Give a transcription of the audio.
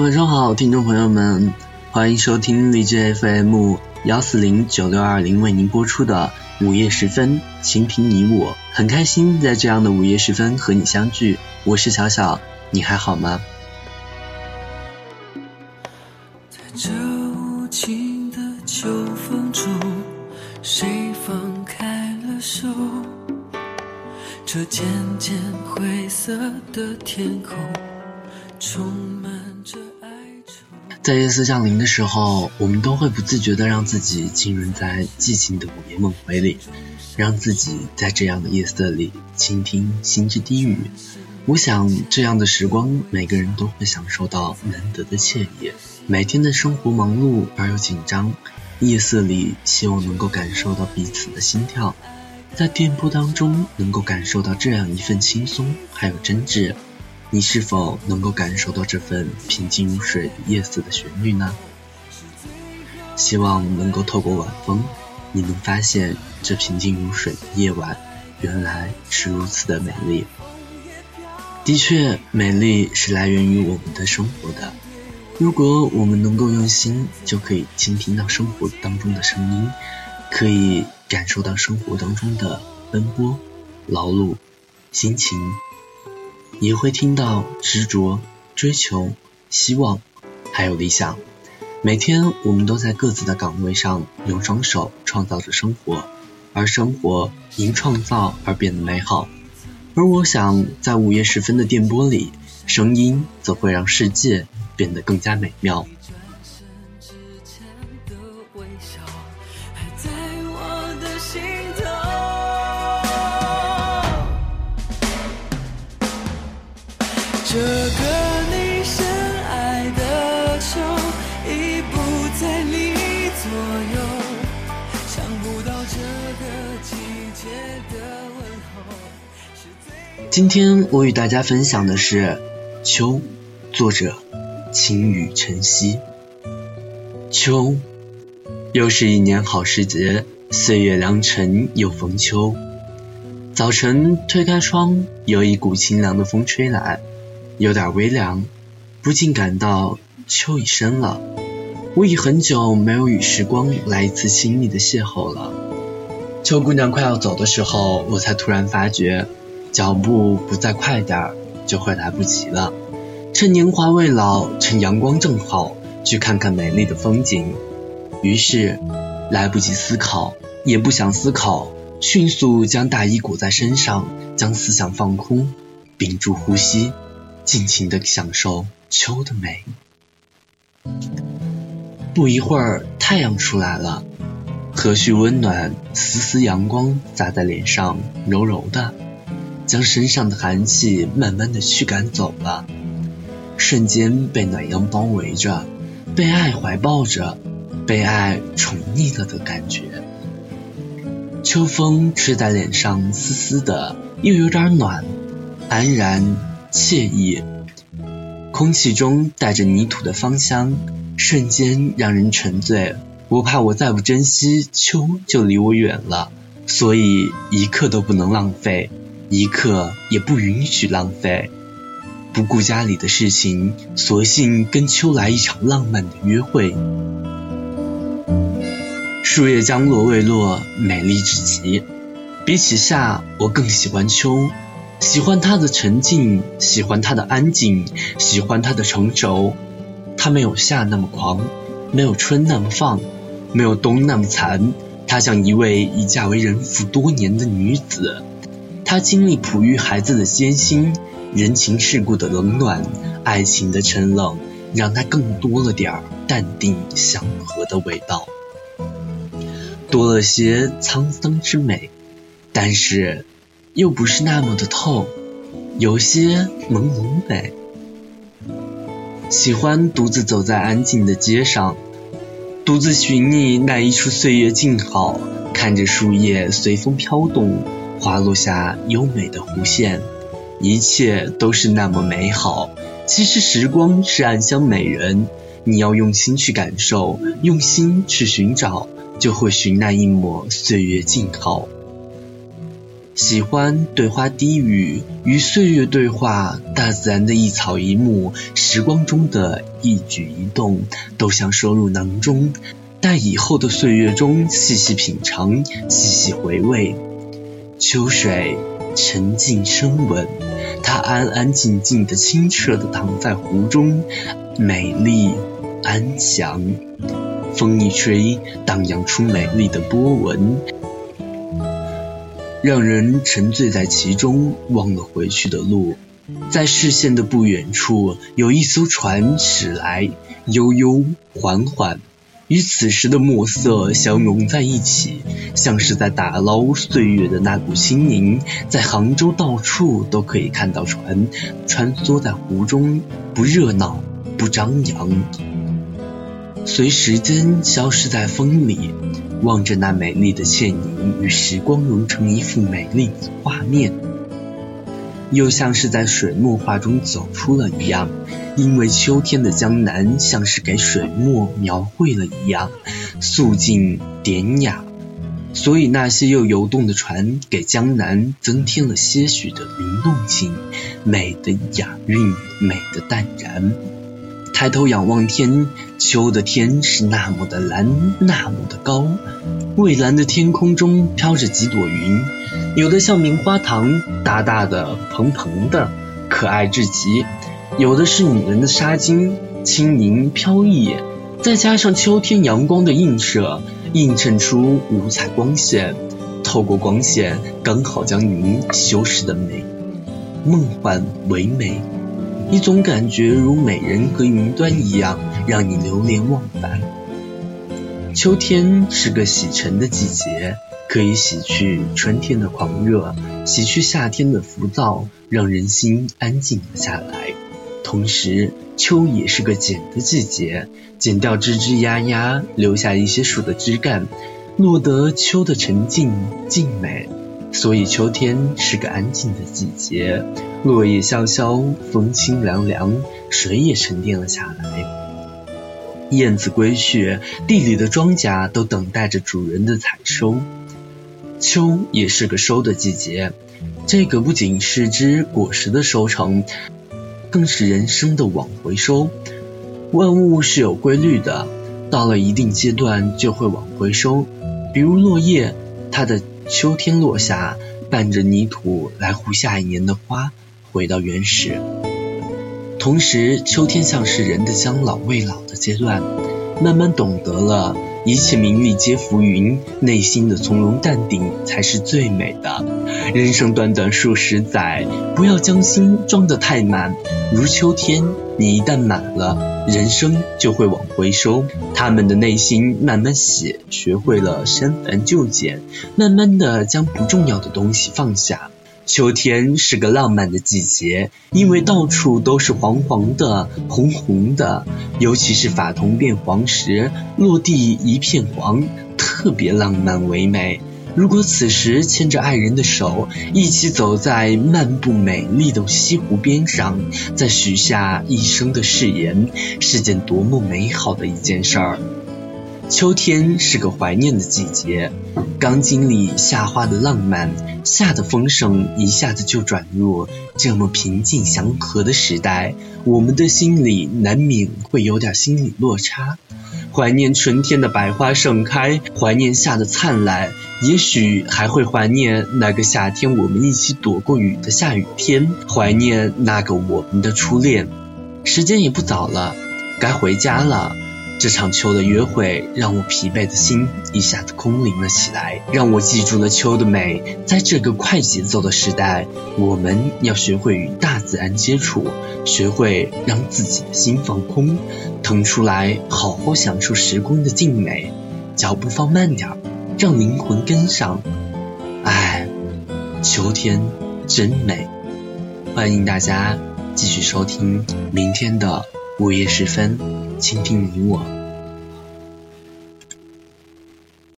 晚上好，听众朋友们，欢迎收听荔枝 FM 幺四零九六二零为您播出的午夜时分，倾听你我，很开心在这样的午夜时分和你相聚。我是小小，你还好吗？在这无情的秋风中，谁放开了手？这渐渐灰色的天空，充满。在夜色降临的时候，我们都会不自觉地让自己浸润在寂静的午夜梦回里，让自己在这样的夜色里倾听心之低语。我想，这样的时光，每个人都会享受到难得的惬意。每天的生活忙碌而又紧张，夜色里希望能够感受到彼此的心跳，在电波当中能够感受到这样一份轻松还有真挚。你是否能够感受到这份平静如水夜色的旋律呢？希望能够透过晚风，你能发现这平静如水的夜晚，原来是如此的美丽。的确，美丽是来源于我们的生活的。如果我们能够用心，就可以倾听到生活当中的声音，可以感受到生活当中的奔波、劳碌、心情，也会听到执着、追求、希望，还有理想。每天，我们都在各自的岗位上用双手创造着生活，而生活因创造而变得美好。而我想，在午夜时分的电波里，声音则会让世界变得更加美妙。这个你深爱的秋，已不在你左右，想不到这个季节的问候是最。今天我与大家分享的是《秋》，作者青雨晨曦。秋，又是一年好时节，岁月良辰又逢秋。早晨推开窗，有一股清凉的风吹来，有点微凉，不禁感到秋已深了。我已很久没有与时光来一次亲密的邂逅了。秋姑娘快要走的时候，我才突然发觉，脚步不再快点儿，就会来不及了。趁年华未老，趁阳光正好，去看看美丽的风景。于是，来不及思考，也不想思考，迅速将大衣裹在身上，将思想放空，屏住呼吸，尽情的享受秋的美。不一会儿，太阳出来了，和煦温暖，丝丝阳光洒在脸上，柔柔的，将身上的寒气慢慢的驱赶走了。瞬间被暖阳包围着，被爱怀抱着，被爱宠溺了的感觉。秋风吹在脸上，丝丝的，又有点暖，安然惬意。空气中带着泥土的芳香，瞬间让人沉醉。我怕我再不珍惜，秋就离我远了，所以一刻都不能浪费，一刻也不允许浪费。不顾家里的事情，索性跟秋来一场浪漫的约会。树叶将落未落，美丽至极。比起夏，我更喜欢秋，喜欢它的沉静，喜欢它的安静，喜欢它的成熟。它没有夏那么狂，没有春那么放，没有冬那么残。她像一位已嫁为人妇多年的女子，她经历哺育孩子的艰辛。人情世故的冷暖，爱情的沉冷，让她更多了点儿淡定祥和的味道，多了些沧桑之美，但是又不是那么的痛，有些朦胧美。喜欢独自走在安静的街上，独自寻觅那一处岁月静好，看着树叶随风飘动，滑落下优美的弧线。一切都是那么美好。其实时光是暗香美人，你要用心去感受，用心去寻找，就会寻那一抹岁月静好。喜欢对花低语，与岁月对话。大自然的一草一木，时光中的一举一动，都想收入囊中，待以后的岁月中细细品尝，细细回味。秋水沉静深稳，它安安静静的、清澈的躺在湖中，美丽安详。风一吹，荡漾出美丽的波纹。让人沉醉在其中，忘了回去的路。在视线的不远处，有一艘船驶来，悠悠缓缓，与此时的墨色相融在一起，像是在打捞岁月的那股轻盈。在杭州，到处都可以看到船穿梭在湖中，不热闹，不张扬，随时间消失在风里。望着那美丽的倩影与时光融成一幅美丽的画面，又像是在水墨画中走出了一样。因为秋天的江南像是给水墨描绘了一样，素净典雅，所以那些又游动的船给江南增添了些许的灵动性，美的雅韵，美的淡然。抬头仰望天，秋的天是那么的蓝，那么的高。蔚蓝的天空中飘着几朵云，有的像棉花糖，大大的、蓬蓬的，可爱至极；有的是女人的纱巾，轻盈飘逸。再加上秋天阳光的映射，映衬出五彩光线。透过光线，刚好将云修饰的美，梦幻唯美。你总感觉如美人和云端一样，让你流连忘返。秋天是个洗尘的季节，可以洗去春天的狂热，洗去夏天的浮躁，让人心安静了下来。同时，秋也是个剪的季节，剪掉枝枝丫丫，留下一些树的枝干，落得秋的沉静静美。所以秋天是个安静的季节，落叶萧萧，风清凉凉，水也沉淀了下来。燕子归去，地里的庄稼都等待着主人的采收。秋也是个收的季节，这个不仅是指果实的收成，更是人生的往回收。万物是有规律的，到了一定阶段就会往回收。比如落叶，它的。秋天落下，伴着泥土来护下一年的花，回到原始。同时，秋天像是人的将老未老的阶段，慢慢懂得了。一切名利皆浮云，内心的从容淡定才是最美的。人生短短数十载，不要将心装得太满。如秋天，你一旦满了，人生就会往回收。他们的内心慢慢写，学会了删繁就简，慢慢的将不重要的东西放下。秋天是个浪漫的季节，因为到处都是黄黄的、红红的，尤其是法桐变黄时，落地一片黄，特别浪漫唯美。如果此时牵着爱人的手，一起走在漫步美丽的西湖边上，再许下一生的誓言，是件多么美好的一件事儿。秋天是个怀念的季节，刚经历夏花的浪漫，夏的丰盛一下子就转入这么平静祥和的时代，我们的心里难免会有点心理落差。怀念春天的百花盛开，怀念夏的灿烂，也许还会怀念那个夏天我们一起躲过雨的下雨天，怀念那个我们的初恋。时间也不早了，该回家了。这场秋的约会让我疲惫的心一下子空灵了起来，让我记住了秋的美。在这个快节奏的时代，我们要学会与大自然接触，学会让自己的心放空，腾出来好好享受时光的静美。脚步放慢点儿，让灵魂跟上。哎，秋天真美！欢迎大家继续收听明天的午夜时分。倾听你我。